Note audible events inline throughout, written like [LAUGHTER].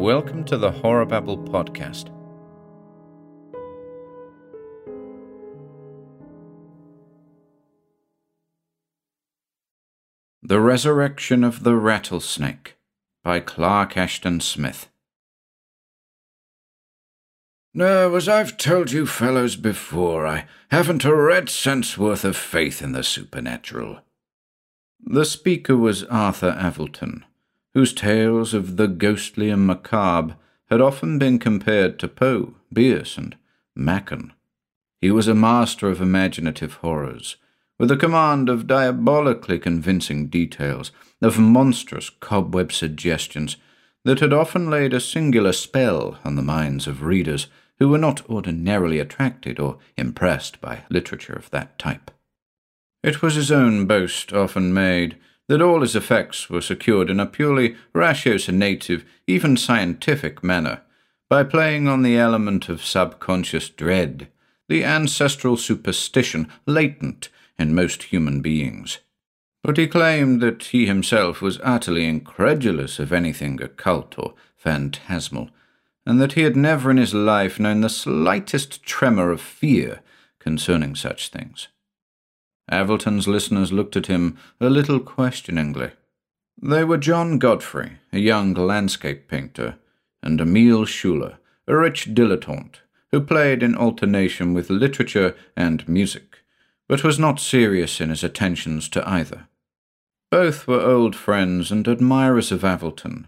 Welcome to the Horror Babble podcast. The Resurrection of the Rattlesnake by Clark Ashton Smith. Now, as I've told you fellows before, I haven't a red cent's worth of faith in the supernatural. The speaker was Arthur Avilton, whose tales of the ghostly and macabre had often been compared to Poe, Bierce, and Machen. He was a master of imaginative horrors, with a command of diabolically convincing details, of monstrous cobweb suggestions that had often laid a singular spell on the minds of readers who were not ordinarily attracted or impressed by literature of that type. It was his own boast often made that all his effects were secured in a purely ratiocinative, even scientific manner, by playing on the element of subconscious dread, the ancestral superstition latent in most human beings. But he claimed that he himself was utterly incredulous of anything occult or phantasmal, and that he had never in his life known the slightest tremor of fear concerning such things. Avilton's listeners looked at him a little questioningly. They were John Godfrey, a young landscape painter, and Emile Schuler, a rich dilettante, who played in alternation with literature and music, but was not serious in his attentions to either. Both were old friends and admirers of Avilton,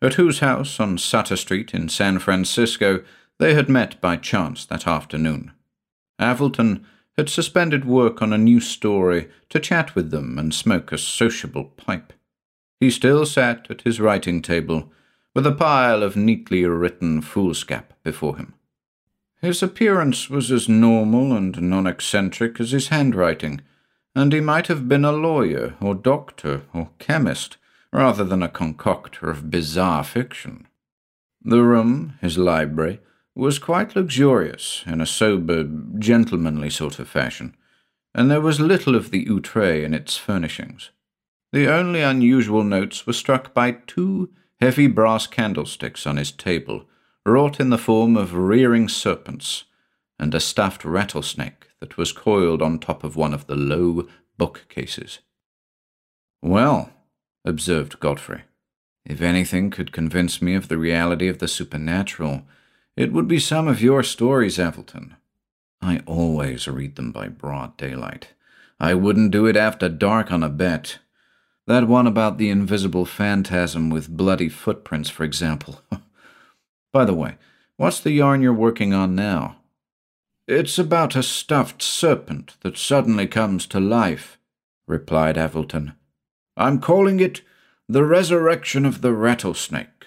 at whose house on Sutter Street in San Francisco they had met by chance that afternoon. Avilton had suspended work on a new story to chat with them and smoke a sociable pipe. He still sat at his writing table, with a pile of neatly written foolscap before him. His appearance was as normal and non eccentric as his handwriting, and he might have been a lawyer or doctor or chemist rather than a concocter of bizarre fiction. The room, his library, was quite luxurious in a sober, gentlemanly sort of fashion, and there was little of the outre in its furnishings. The only unusual notes were struck by two heavy brass candlesticks on his table, wrought in the form of rearing serpents, and a stuffed rattlesnake that was coiled on top of one of the low bookcases. Well, observed Godfrey, if anything could convince me of the reality of the supernatural, it would be some of your stories, Avilton. I always read them by broad daylight. I wouldn't do it after dark on a bet. That one about the invisible phantasm with bloody footprints, for example. [LAUGHS] by the way, what's the yarn you're working on now? It's about a stuffed serpent that suddenly comes to life, replied Avilton. I'm calling it The Resurrection of the Rattlesnake.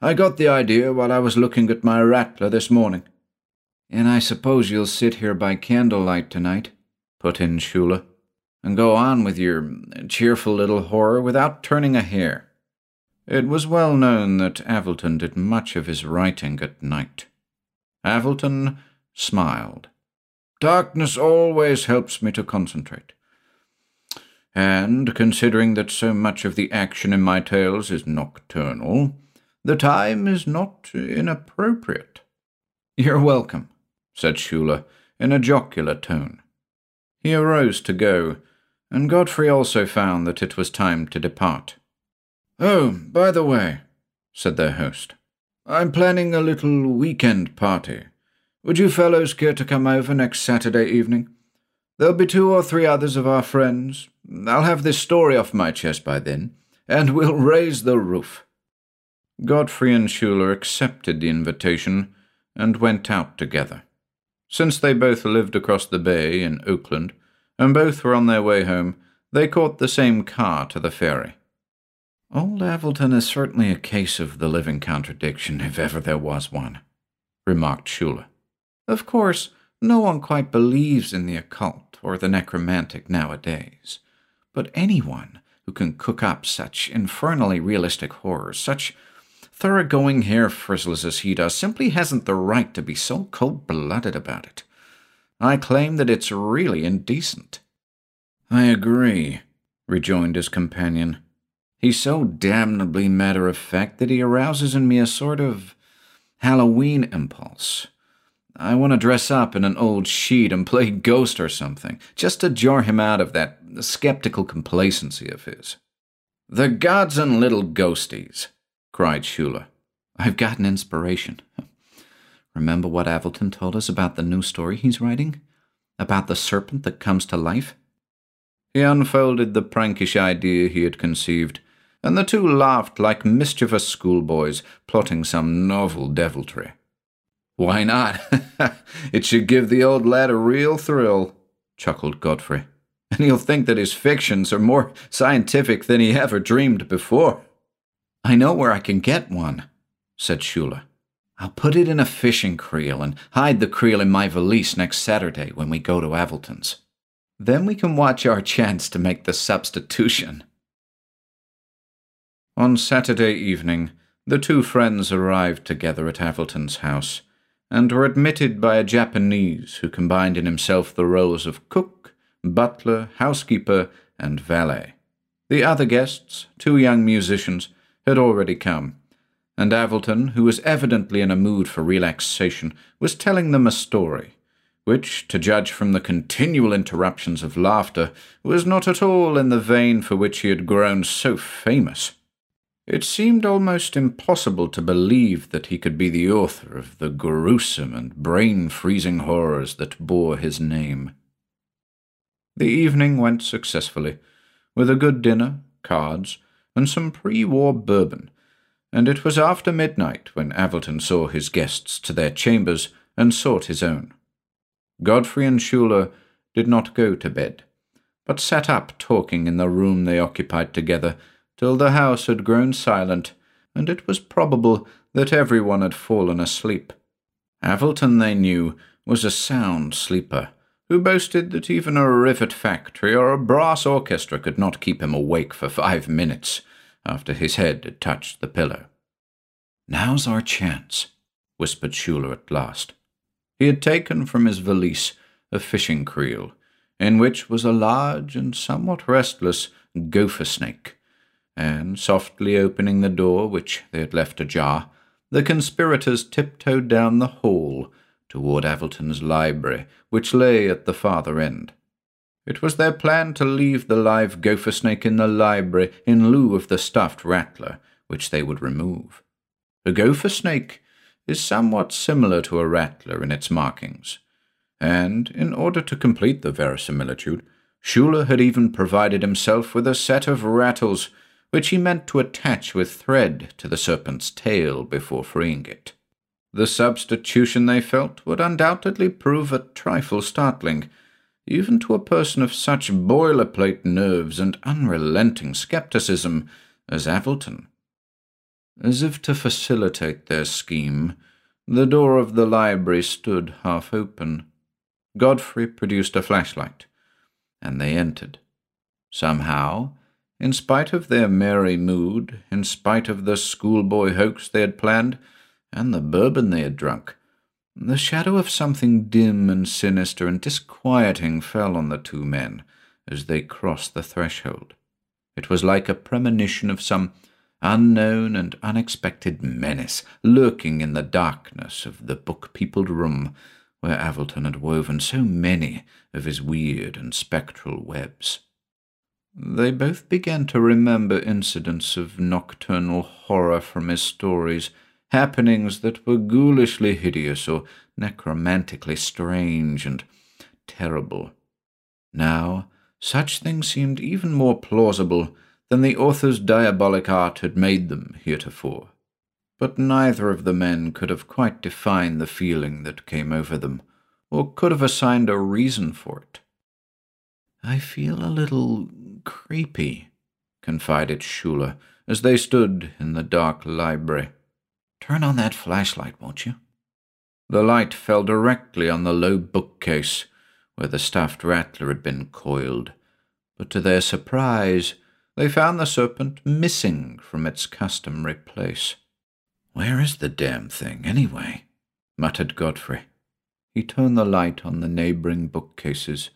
I got the idea while I was looking at my rattler this morning. And I suppose you'll sit here by candlelight tonight, put in Schuler, and go on with your cheerful little horror without turning a hair. It was well known that Avilton did much of his writing at night. Avilton smiled. Darkness always helps me to concentrate. And considering that so much of the action in my tales is nocturnal, the time is not inappropriate. You're welcome, said Schuler in a jocular tone. He arose to go, and Godfrey also found that it was time to depart. Oh, by the way, said their host, I'm planning a little weekend party. Would you fellows care to come over next Saturday evening? There'll be two or three others of our friends. I'll have this story off my chest by then, and we'll raise the roof. Godfrey and Schuler accepted the invitation and went out together. Since they both lived across the bay in Oakland, and both were on their way home, they caught the same car to the ferry. Old Avilton is certainly a case of the living contradiction, if ever there was one, remarked Schuler. Of course, no one quite believes in the occult or the necromantic nowadays, but anyone who can cook up such infernally realistic horrors, such thoroughgoing hair frizzles as he does simply hasn't the right to be so cold blooded about it. I claim that it's really indecent. I agree, rejoined his companion. He's so damnably matter of fact that he arouses in me a sort of Halloween impulse. I want to dress up in an old sheet and play ghost or something, just to jar him out of that skeptical complacency of his. The gods and little ghosties, cried Schuler. I've got an inspiration. Remember what Avilton told us about the new story he's writing? About the serpent that comes to life? He unfolded the prankish idea he had conceived, and the two laughed like mischievous schoolboys plotting some novel deviltry. Why not? [LAUGHS] it should give the old lad a real thrill, chuckled Godfrey. And he'll think that his fictions are more scientific than he ever dreamed before. I know where I can get one, said Schuler. I'll put it in a fishing creel and hide the creel in my valise next Saturday when we go to Avilton's. Then we can watch our chance to make the substitution. On Saturday evening, the two friends arrived together at Avilton's house, and were admitted by a Japanese who combined in himself the roles of cook, butler, housekeeper, and valet. The other guests, two young musicians, had already come, and Avilton, who was evidently in a mood for relaxation, was telling them a story which, to judge from the continual interruptions of laughter, was not at all in the vein for which he had grown so famous. It seemed almost impossible to believe that he could be the author of the gruesome and brain freezing horrors that bore his name. The evening went successfully, with a good dinner, cards, and some pre war bourbon, and it was after midnight when Avilton saw his guests to their chambers and sought his own. Godfrey and Schuler did not go to bed, but sat up talking in the room they occupied together till the house had grown silent, and it was probable that every one had fallen asleep. Avilton, they knew, was a sound sleeper, who boasted that even a rivet factory or a brass orchestra could not keep him awake for five minutes after his head had touched the pillow. Now's our chance, whispered Schuler at last. He had taken from his valise a fishing creel, in which was a large and somewhat restless gopher snake, and softly opening the door, which they had left ajar, the conspirators tiptoed down the hall toward Avilton's library, which lay at the farther end. It was their plan to leave the live gopher snake in the library in lieu of the stuffed rattler, which they would remove. The gopher snake is somewhat similar to a rattler in its markings, and in order to complete the verisimilitude, Schuler had even provided himself with a set of rattles which he meant to attach with thread to the serpent's tail before freeing it. The substitution, they felt, would undoubtedly prove a trifle startling, even to a person of such boilerplate nerves and unrelenting skepticism as Avilton. As if to facilitate their scheme, the door of the library stood half open. Godfrey produced a flashlight, and they entered. Somehow, in spite of their merry mood, in spite of the schoolboy hoax they had planned, and the bourbon they had drunk, the shadow of something dim and sinister and disquieting fell on the two men as they crossed the threshold. It was like a premonition of some unknown and unexpected menace lurking in the darkness of the book peopled room where Avilton had woven so many of his weird and spectral webs. They both began to remember incidents of nocturnal horror from his stories, happenings that were ghoulishly hideous or necromantically strange and terrible. Now, such things seemed even more plausible than the author's diabolic art had made them heretofore. But neither of the men could have quite defined the feeling that came over them, or could have assigned a reason for it. I feel a little creepy, confided Schuler as they stood in the dark library. Turn on that flashlight, won't you? The light fell directly on the low bookcase where the stuffed rattler had been coiled, but to their surprise, they found the serpent missing from its customary place. Where is the damn thing, anyway? muttered Godfrey. He turned the light on the neighbouring bookcases,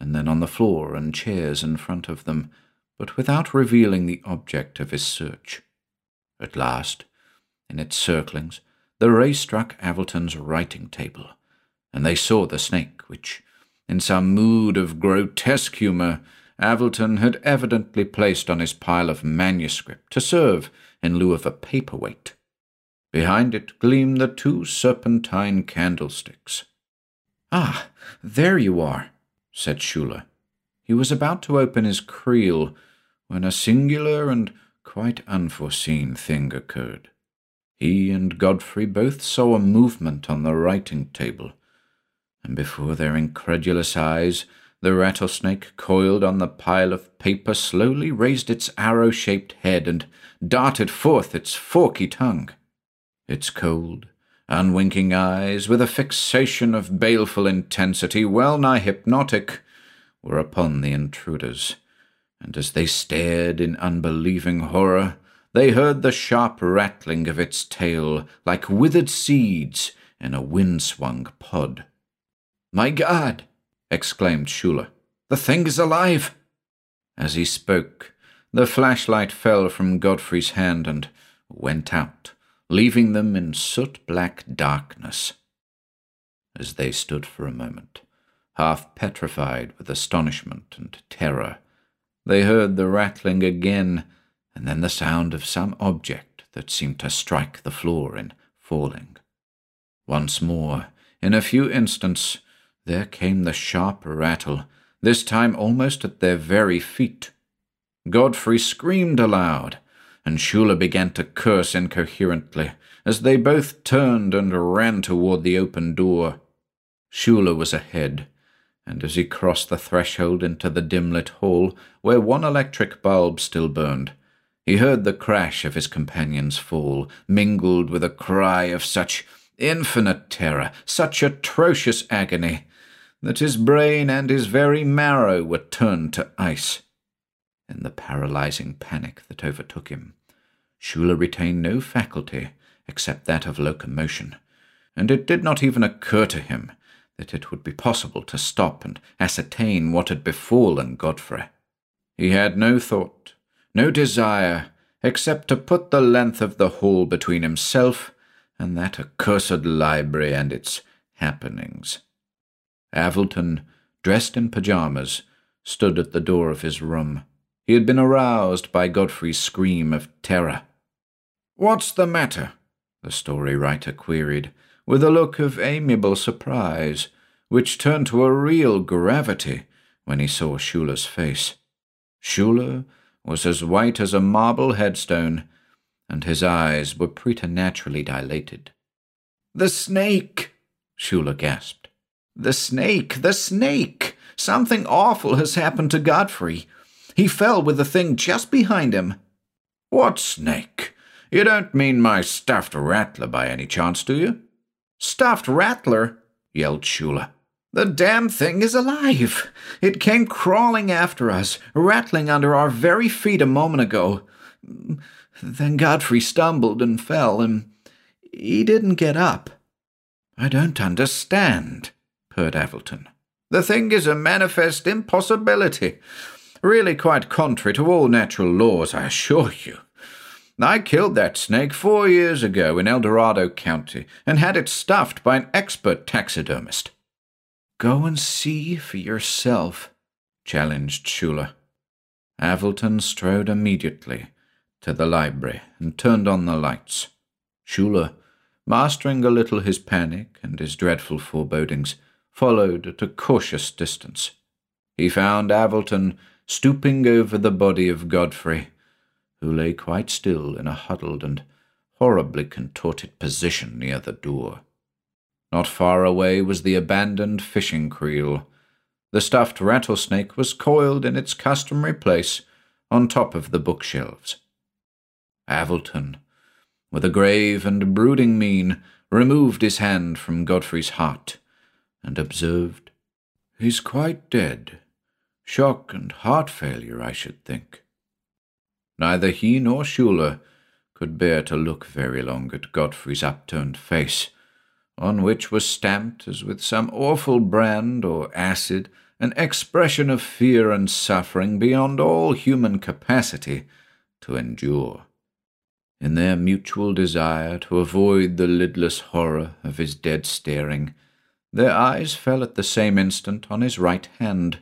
and then on the floor and chairs in front of them, but without revealing the object of his search. At last, in its circlings, the ray struck Avilton's writing table, and they saw the snake, which, in some mood of grotesque humour, Avilton had evidently placed on his pile of manuscript to serve in lieu of a paperweight. Behind it gleamed the two serpentine candlesticks. Ah, there you are, said Schuler. He was about to open his creel when a singular and quite unforeseen thing occurred. He and Godfrey both saw a movement on the writing table, and before their incredulous eyes, the rattlesnake coiled on the pile of paper slowly raised its arrow shaped head and darted forth its forky tongue. Its cold, unwinking eyes, with a fixation of baleful intensity well nigh hypnotic, were upon the intruders, and as they stared in unbelieving horror, they heard the sharp rattling of its tail like withered seeds in a wind-swung pod. My God! exclaimed Schuler. The thing is alive! As he spoke, the flashlight fell from Godfrey's hand and went out leaving them in soot black darkness. As they stood for a moment, half petrified with astonishment and terror, they heard the rattling again, and then the sound of some object that seemed to strike the floor in falling. Once more, in a few instants, there came the sharp rattle, this time almost at their very feet. Godfrey screamed aloud, and Schuler began to curse incoherently as they both turned and ran toward the open door. Schuler was ahead, and as he crossed the threshold into the dim-lit hall, where one electric bulb still burned, he heard the crash of his companion's fall, mingled with a cry of such infinite terror, such atrocious agony, that his brain and his very marrow were turned to ice in the paralyzing panic that overtook him. Schuler retained no faculty except that of locomotion, and it did not even occur to him that it would be possible to stop and ascertain what had befallen Godfrey. He had no thought, no desire, except to put the length of the hall between himself and that accursed library and its happenings. Avilton, dressed in pyjamas, stood at the door of his room. He had been aroused by Godfrey's scream of terror. What's the matter? the story writer queried, with a look of amiable surprise, which turned to a real gravity when he saw Schuler's face. Schuler was as white as a marble headstone, and his eyes were preternaturally dilated. The snake! Schuler gasped. The snake! The snake! Something awful has happened to Godfrey. He fell with the thing just behind him. What snake? You don't mean my stuffed rattler by any chance, do you? Stuffed rattler? yelled Schuler. The damn thing is alive. It came crawling after us, rattling under our very feet a moment ago. Then Godfrey stumbled and fell, and he didn't get up. I don't understand, purred Avilton. The thing is a manifest impossibility really quite contrary to all natural laws, I assure you. I killed that snake four years ago in El Dorado County and had it stuffed by an expert taxidermist. Go and see for yourself, challenged Schuler. Avilton strode immediately to the library and turned on the lights. Schuler, mastering a little his panic and his dreadful forebodings, followed at a cautious distance. He found Avilton stooping over the body of Godfrey, who lay quite still in a huddled and horribly contorted position near the door. Not far away was the abandoned fishing creel. The stuffed rattlesnake was coiled in its customary place on top of the bookshelves. Avilton, with a grave and brooding mien, removed his hand from Godfrey's heart and observed, He's quite dead. Shock and heart failure, I should think. Neither he nor Schuler could bear to look very long at Godfrey's upturned face, on which was stamped, as with some awful brand or acid, an expression of fear and suffering beyond all human capacity to endure. In their mutual desire to avoid the lidless horror of his dead staring, their eyes fell at the same instant on his right hand,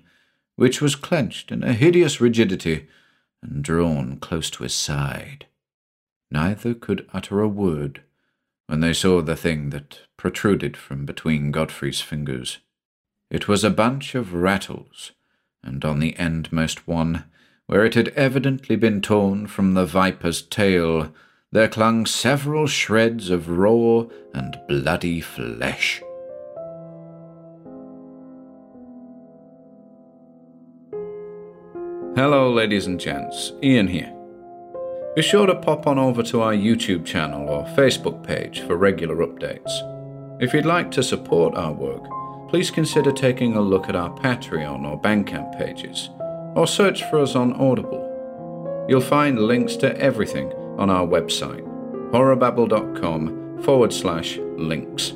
which was clenched in a hideous rigidity and drawn close to his side. Neither could utter a word when they saw the thing that protruded from between Godfrey's fingers. It was a bunch of rattles, and on the endmost one, where it had evidently been torn from the viper's tail, there clung several shreds of raw and bloody flesh. Hello, ladies and gents, Ian here. Be sure to pop on over to our YouTube channel or Facebook page for regular updates. If you'd like to support our work, please consider taking a look at our Patreon or Bandcamp pages, or search for us on Audible. You'll find links to everything on our website, horrorbabble.com forward slash links.